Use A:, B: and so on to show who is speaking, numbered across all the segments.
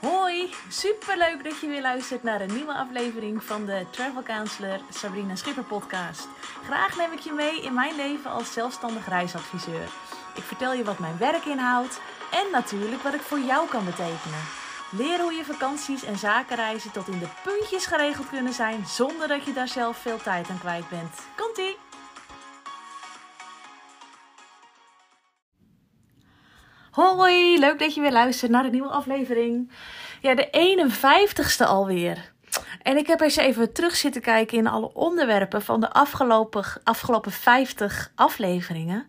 A: Hoi, superleuk dat je weer luistert naar een nieuwe aflevering van de Travel Counselor Sabrina Schipper podcast. Graag neem ik je mee in mijn leven als zelfstandig reisadviseur. Ik vertel je wat mijn werk inhoudt en natuurlijk wat ik voor jou kan betekenen. Leer hoe je vakanties en zakenreizen tot in de puntjes geregeld kunnen zijn zonder dat je daar zelf veel tijd aan kwijt bent. Komt-ie! Hoi, leuk dat je weer luistert naar de nieuwe aflevering. Ja, de 51ste alweer. En ik heb eens even terug zitten kijken in alle onderwerpen van de afgelopen, afgelopen 50 afleveringen.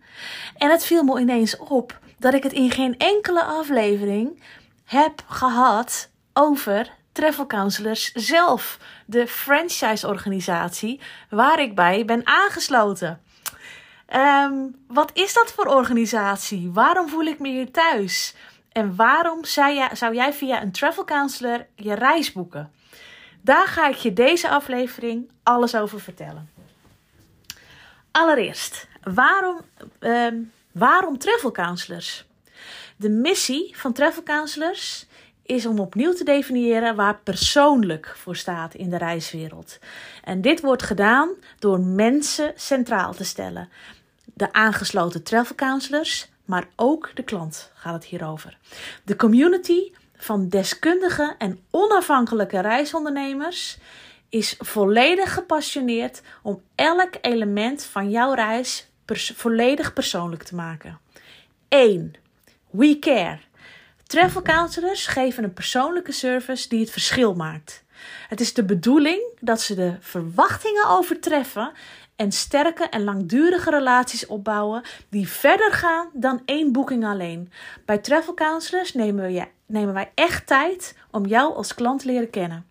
A: En het viel me ineens op dat ik het in geen enkele aflevering heb gehad over Travel Counselors zelf. De franchise-organisatie waar ik bij ben aangesloten. Um, wat is dat voor organisatie? Waarom voel ik me hier thuis? En waarom zou jij, zou jij via een travel counselor je reis boeken? Daar ga ik je deze aflevering alles over vertellen. Allereerst, waarom, um, waarom travel counselors? De missie van travel counselors is om opnieuw te definiëren waar persoonlijk voor staat in de reiswereld. En dit wordt gedaan door mensen centraal te stellen de aangesloten travel counselors, maar ook de klant gaat het hier over. De community van deskundige en onafhankelijke reisondernemers is volledig gepassioneerd om elk element van jouw reis volledig persoonlijk te maken. 1. We care. Travel counselors geven een persoonlijke service die het verschil maakt. Het is de bedoeling dat ze de verwachtingen overtreffen en sterke en langdurige relaties opbouwen die verder gaan dan één boeking alleen. Bij Travel Counselors nemen, we, nemen wij echt tijd om jou als klant leren kennen.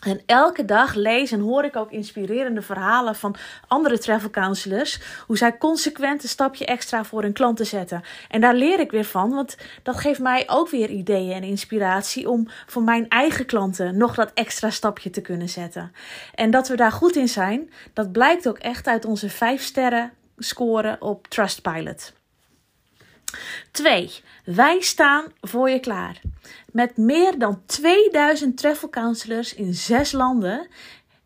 A: En elke dag lees en hoor ik ook inspirerende verhalen van andere travel counselors. Hoe zij consequent een stapje extra voor hun klanten zetten. En daar leer ik weer van, want dat geeft mij ook weer ideeën en inspiratie om voor mijn eigen klanten nog dat extra stapje te kunnen zetten. En dat we daar goed in zijn, dat blijkt ook echt uit onze 5 sterren scoren op Trustpilot. 2. Wij staan voor je klaar. Met meer dan 2000 travel counselors in zes landen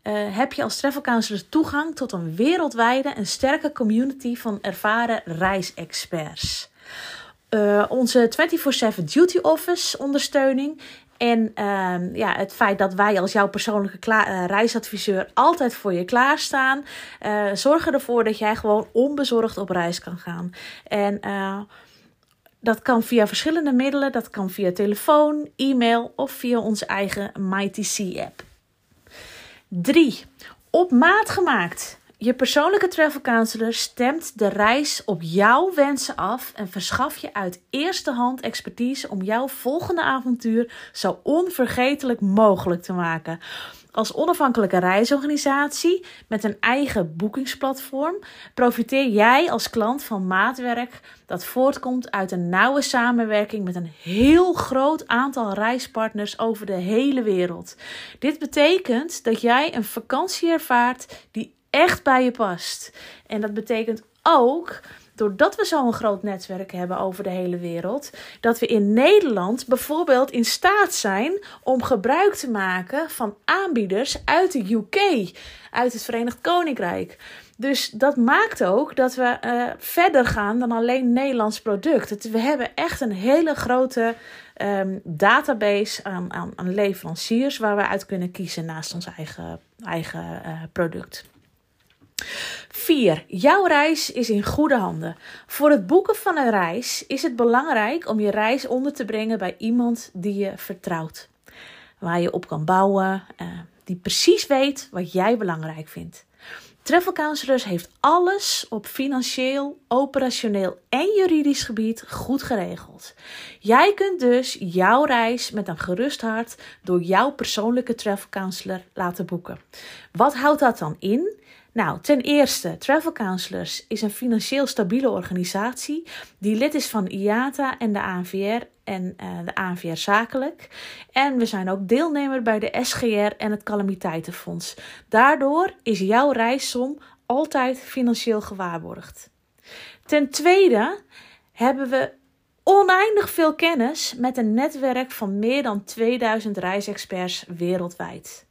A: uh, heb je als travel counselor toegang tot een wereldwijde en sterke community van ervaren reisexperts. Uh, onze 24/7 duty office ondersteuning en uh, ja, het feit dat wij als jouw persoonlijke uh, reisadviseur altijd voor je klaarstaan, uh, zorgen ervoor dat jij gewoon onbezorgd op reis kan gaan. En dat kan via verschillende middelen. Dat kan via telefoon, e-mail of via onze eigen MyTC-app. 3. Op maat gemaakt. Je persoonlijke travel counselor stemt de reis op jouw wensen af en verschaf je uit eerste hand expertise om jouw volgende avontuur zo onvergetelijk mogelijk te maken. Als onafhankelijke reisorganisatie met een eigen boekingsplatform profiteer jij als klant van maatwerk dat voortkomt uit een nauwe samenwerking met een heel groot aantal reispartners over de hele wereld. Dit betekent dat jij een vakantie ervaart die echt bij je past. En dat betekent ook doordat we zo'n groot netwerk hebben over de hele wereld, dat we in Nederland bijvoorbeeld in staat zijn om gebruik te maken van aanbieders uit de UK, uit het Verenigd Koninkrijk. Dus dat maakt ook dat we uh, verder gaan dan alleen Nederlands product. we hebben echt een hele grote um, database aan, aan, aan, leveranciers waar we uit kunnen kiezen naast ons eigen, eigen uh, product. 4. Jouw reis is in goede handen. Voor het boeken van een reis is het belangrijk om je reis onder te brengen bij iemand die je vertrouwt. Waar je op kan bouwen, uh, die precies weet wat jij belangrijk vindt. Travel Counselors heeft alles op financieel, operationeel en juridisch gebied goed geregeld. Jij kunt dus jouw reis met een gerust hart door jouw persoonlijke travel counselor laten boeken. Wat houdt dat dan in? Nou, ten eerste, Travel Counselors is een financieel stabiele organisatie die lid is van IATA en de ANVR en uh, de ANVR Zakelijk. En we zijn ook deelnemer bij de SGR en het Calamiteitenfonds. Daardoor is jouw reissom altijd financieel gewaarborgd. Ten tweede hebben we oneindig veel kennis met een netwerk van meer dan 2000 reisexperts wereldwijd.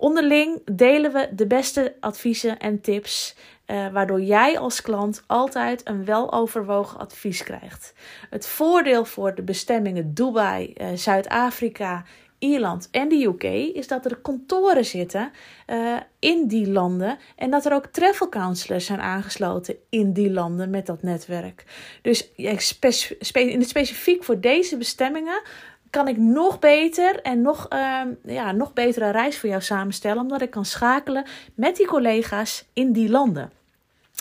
A: Onderling delen we de beste adviezen en tips, eh, waardoor jij als klant altijd een weloverwogen advies krijgt. Het voordeel voor de bestemmingen Dubai, eh, Zuid-Afrika, Ierland en de UK is dat er kantoren zitten uh, in die landen en dat er ook travel counselors zijn aangesloten in die landen met dat netwerk. Dus in het specifiek voor deze bestemmingen kan ik nog beter en nog, uh, ja, nog betere reis voor jou samenstellen, omdat ik kan schakelen met die collega's in die landen.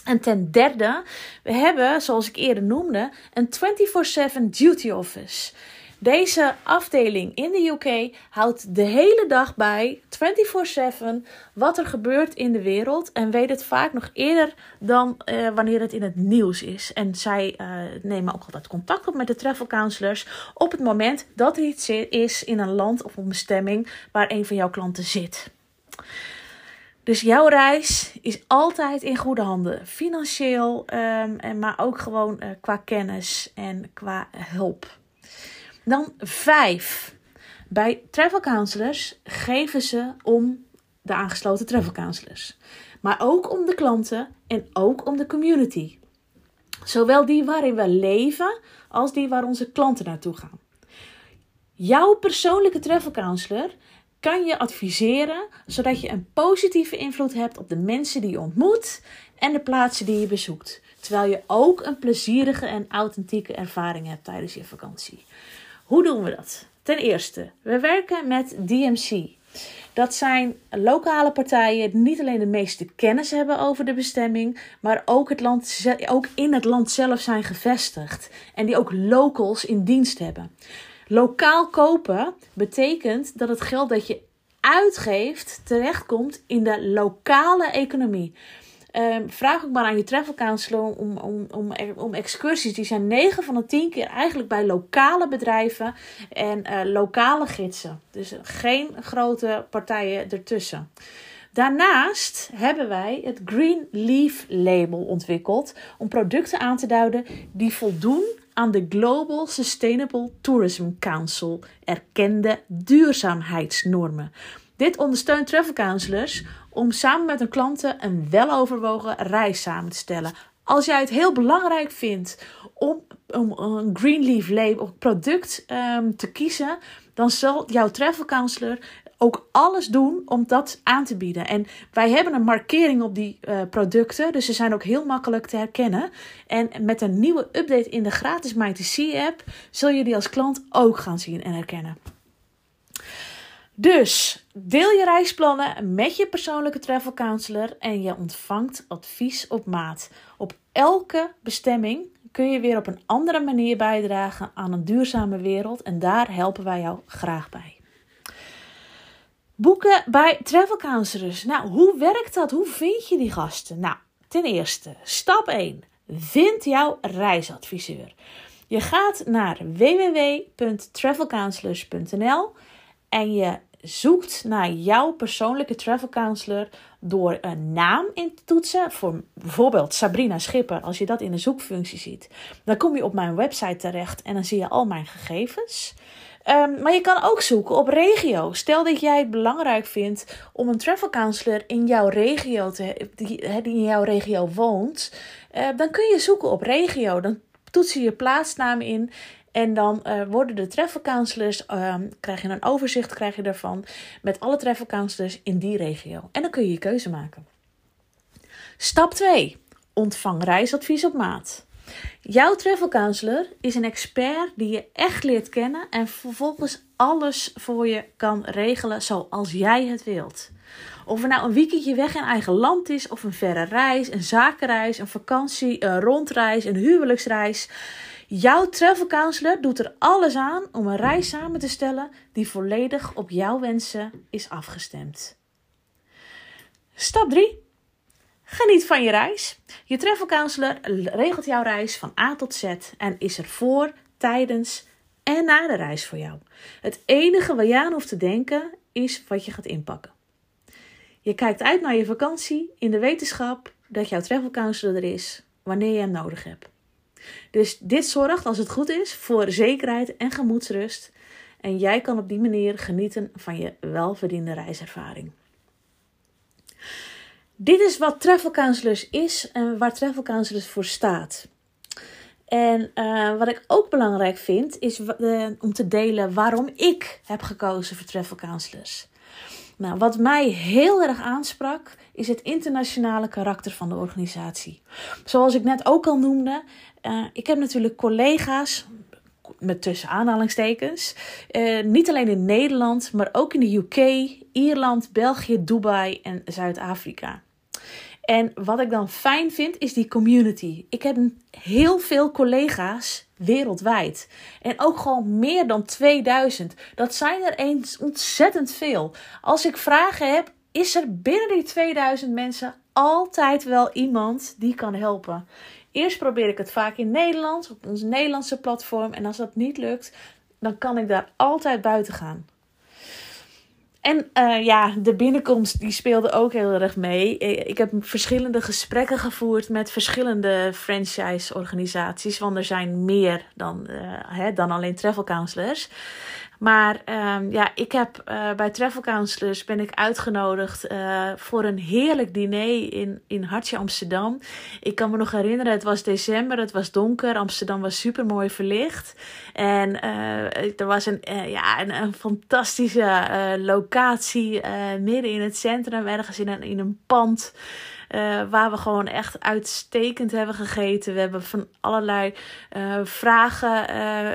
A: En ten derde, we hebben, zoals ik eerder noemde, een 24/7 duty office. Deze afdeling in de UK houdt de hele dag bij, 24/7, wat er gebeurt in de wereld. En weet het vaak nog eerder dan uh, wanneer het in het nieuws is. En zij uh, nemen ook altijd contact op met de travel counselors op het moment dat er iets is in een land of een bestemming waar een van jouw klanten zit. Dus jouw reis is altijd in goede handen. Financieel, um, en maar ook gewoon uh, qua kennis en qua hulp. Dan vijf. Bij travel counselors geven ze om de aangesloten travel counselors. Maar ook om de klanten en ook om de community. Zowel die waarin we leven als die waar onze klanten naartoe gaan. Jouw persoonlijke travel counselor kan je adviseren zodat je een positieve invloed hebt op de mensen die je ontmoet en de plaatsen die je bezoekt. Terwijl je ook een plezierige en authentieke ervaring hebt tijdens je vakantie. Hoe doen we dat? Ten eerste, we werken met DMC. Dat zijn lokale partijen die niet alleen de meeste kennis hebben over de bestemming, maar ook, het land, ook in het land zelf zijn gevestigd. En die ook locals in dienst hebben. Lokaal kopen betekent dat het geld dat je uitgeeft terechtkomt in de lokale economie. Um, vraag ook maar aan je travel counselor om, om, om, om excursies. Die zijn 9 van de 10 keer eigenlijk bij lokale bedrijven en uh, lokale gidsen. Dus geen grote partijen ertussen. Daarnaast hebben wij het Green Leaf Label ontwikkeld om producten aan te duiden die voldoen aan de Global Sustainable Tourism Council erkende duurzaamheidsnormen. Dit ondersteunt travel counselors om samen met hun klanten een weloverwogen reis samen te stellen. Als jij het heel belangrijk vindt om, om een Greenleaf label product um, te kiezen, dan zal jouw travel counselor ook alles doen om dat aan te bieden. En wij hebben een markering op die uh, producten, dus ze zijn ook heel makkelijk te herkennen. En met een nieuwe update in de gratis MyTC app zul je die als klant ook gaan zien en herkennen. Dus deel je reisplannen met je persoonlijke travel counselor en je ontvangt advies op maat. Op elke bestemming kun je weer op een andere manier bijdragen aan een duurzame wereld en daar helpen wij jou graag bij. Boeken bij travel counselors. Nou, hoe werkt dat? Hoe vind je die gasten? Nou, ten eerste, stap 1. Vind jouw reisadviseur. Je gaat naar www.travelcounselors.nl en je zoekt naar jouw persoonlijke travel counselor door een naam in te toetsen. Voor bijvoorbeeld Sabrina Schipper, als je dat in de zoekfunctie ziet. Dan kom je op mijn website terecht en dan zie je al mijn gegevens. Um, maar je kan ook zoeken op regio. Stel dat jij het belangrijk vindt om een travel counselor in jouw regio te die, die in jouw regio woont. Uh, dan kun je zoeken op regio. Dan toets je je plaatsnaam in en dan uh, worden de travel counselors, uh, krijg je een overzicht krijg je daarvan met alle travel counselors in die regio. En dan kun je je keuze maken. Stap 2. Ontvang reisadvies op maat. Jouw travel counselor is een expert die je echt leert kennen en vervolgens alles voor je kan regelen zoals jij het wilt. Of er nou een weekendje weg in eigen land is, of een verre reis, een zakenreis, een vakantie, een rondreis, een huwelijksreis. Jouw travel counselor doet er alles aan om een reis samen te stellen die volledig op jouw wensen is afgestemd. Stap 3. Geniet van je reis. Je travel counselor regelt jouw reis van A tot Z en is er voor, tijdens en na de reis voor jou. Het enige waar je aan hoeft te denken is wat je gaat inpakken. Je kijkt uit naar je vakantie in de wetenschap dat jouw travel counselor er is wanneer je hem nodig hebt. Dus dit zorgt, als het goed is, voor zekerheid en gemoedsrust. En jij kan op die manier genieten van je welverdiende reiservaring. Dit is wat Travel Counselors is en waar Travel Counselors voor staat. En uh, wat ik ook belangrijk vind, is uh, om te delen waarom ik heb gekozen voor Travel Counselors. Nou, wat mij heel erg aansprak, is het internationale karakter van de organisatie. Zoals ik net ook al noemde, uh, ik heb natuurlijk collega's, met tussen aanhalingstekens, niet alleen in Nederland, maar ook in de UK, Ierland, België, Dubai en Zuid-Afrika. En wat ik dan fijn vind, is die community. Ik heb heel veel collega's wereldwijd. En ook gewoon meer dan 2000. Dat zijn er eens ontzettend veel. Als ik vragen heb, is er binnen die 2000 mensen altijd wel iemand die kan helpen. Eerst probeer ik het vaak in Nederland, op ons Nederlandse platform. En als dat niet lukt, dan kan ik daar altijd buiten gaan. En uh, ja, de binnenkomst die speelde ook heel erg mee. Ik heb verschillende gesprekken gevoerd met verschillende franchise-organisaties. Want er zijn meer dan, uh, hè, dan alleen travel counselors. Maar um, ja, ik heb uh, bij Travel Counselors ben ik uitgenodigd uh, voor een heerlijk diner in, in Hartje Amsterdam. Ik kan me nog herinneren, het was december, het was donker. Amsterdam was super mooi verlicht. En uh, er was een, ja, een, een fantastische locatie midden in het centrum, ergens in een, in een pand. Uh, waar we gewoon echt uitstekend hebben gegeten. We hebben van allerlei uh, vragen,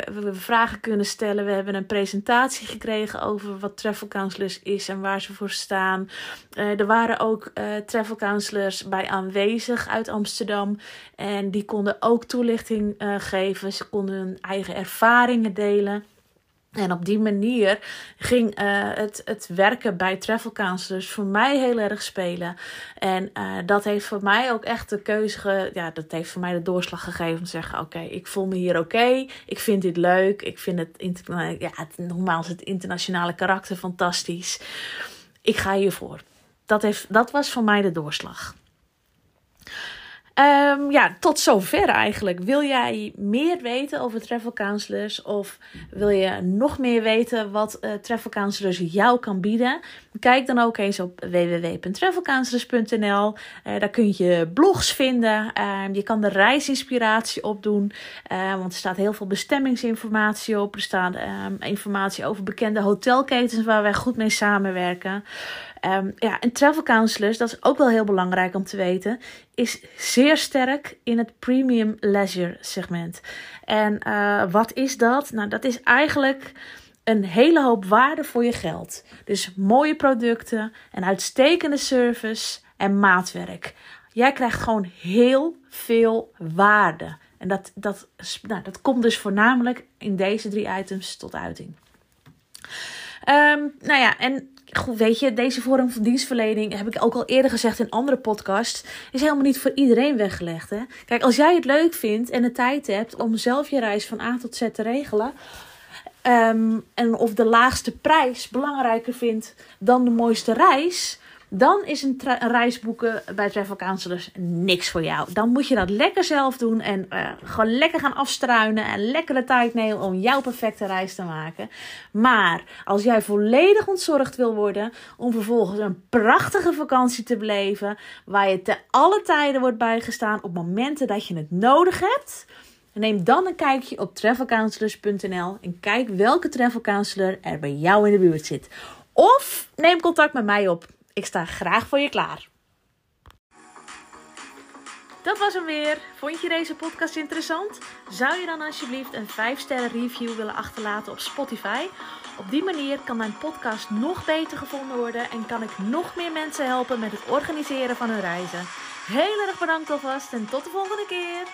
A: hebben vragen kunnen stellen. We hebben een presentatie gekregen over wat travel counselors is en waar ze voor staan. er waren ook travel counselors bij aanwezig uit Amsterdam. En die konden ook toelichting geven. Ze konden hun eigen ervaringen delen. En op die manier ging uh, het, het werken bij travel counselors voor mij heel erg spelen. En uh, dat heeft voor mij ook echt de keuze, ge, ja, dat heeft voor mij de doorslag gegeven om te zeggen: Oké, ik voel me hier oké, ik vind dit leuk, ik vind het, ja, het, nogmaals, het internationale karakter fantastisch. Ik ga hiervoor. Dat, heeft, dat was voor mij de doorslag. Um, ja, tot zover eigenlijk. Wil jij meer weten over travel counselors of wil je nog meer weten wat uh, travel counselors jou kan bieden? Kijk dan ook eens op www.travelcounselors.nl. Uh, daar kun je blogs vinden. Uh, je kan de reisinspiratie opdoen, uh, want er staat heel veel bestemmingsinformatie op. Er staat ehm, informatie over bekende hotelketens waar wij goed mee samenwerken. Um, ja, en travel counselors, dat is ook wel heel belangrijk om te weten, is zeer sterk in het premium leisure segment. En uh, wat is dat? Nou, dat is eigenlijk een hele hoop waarde voor je geld. Dus mooie producten, een uitstekende service en maatwerk. Jij krijgt gewoon heel veel waarde. En dat, dat, nou, dat komt dus voornamelijk in deze drie items tot uiting. Um, nou ja, en goed, weet je, deze vorm van dienstverlening, heb ik ook al eerder gezegd in andere podcasts, is helemaal niet voor iedereen weggelegd. Hè? Kijk, als jij het leuk vindt en de tijd hebt om zelf je reis van A tot Z te regelen. Um, en of de laagste prijs belangrijker vindt dan de mooiste reis dan is een, een, reis boeken bij Travel Counselors niks voor jou. Dan moet je dat lekker zelf doen en uh, gewoon lekker gaan afstruinen en lekker de tijd nemen om jouw perfecte reis te maken. Maar als jij volledig ontzorgd wil worden om vervolgens een prachtige vakantie te beleven, waar je te alle tijden wordt bijgestaan op momenten dat je het nodig hebt. Neem dan een kijkje op travelcounselors.nl en kijk welke travel counselor er bij jou in de buurt zit. Of neem contact met mij op. Ik sta graag voor je klaar. Dat was hem weer. Vond je deze podcast interessant? Zou je dan alsjeblieft een 5-sterren review willen achterlaten op Spotify? Op die manier kan mijn podcast nog beter gevonden worden en kan ik nog meer mensen helpen met het organiseren van hun reizen. Heel erg bedankt alvast en tot de volgende keer.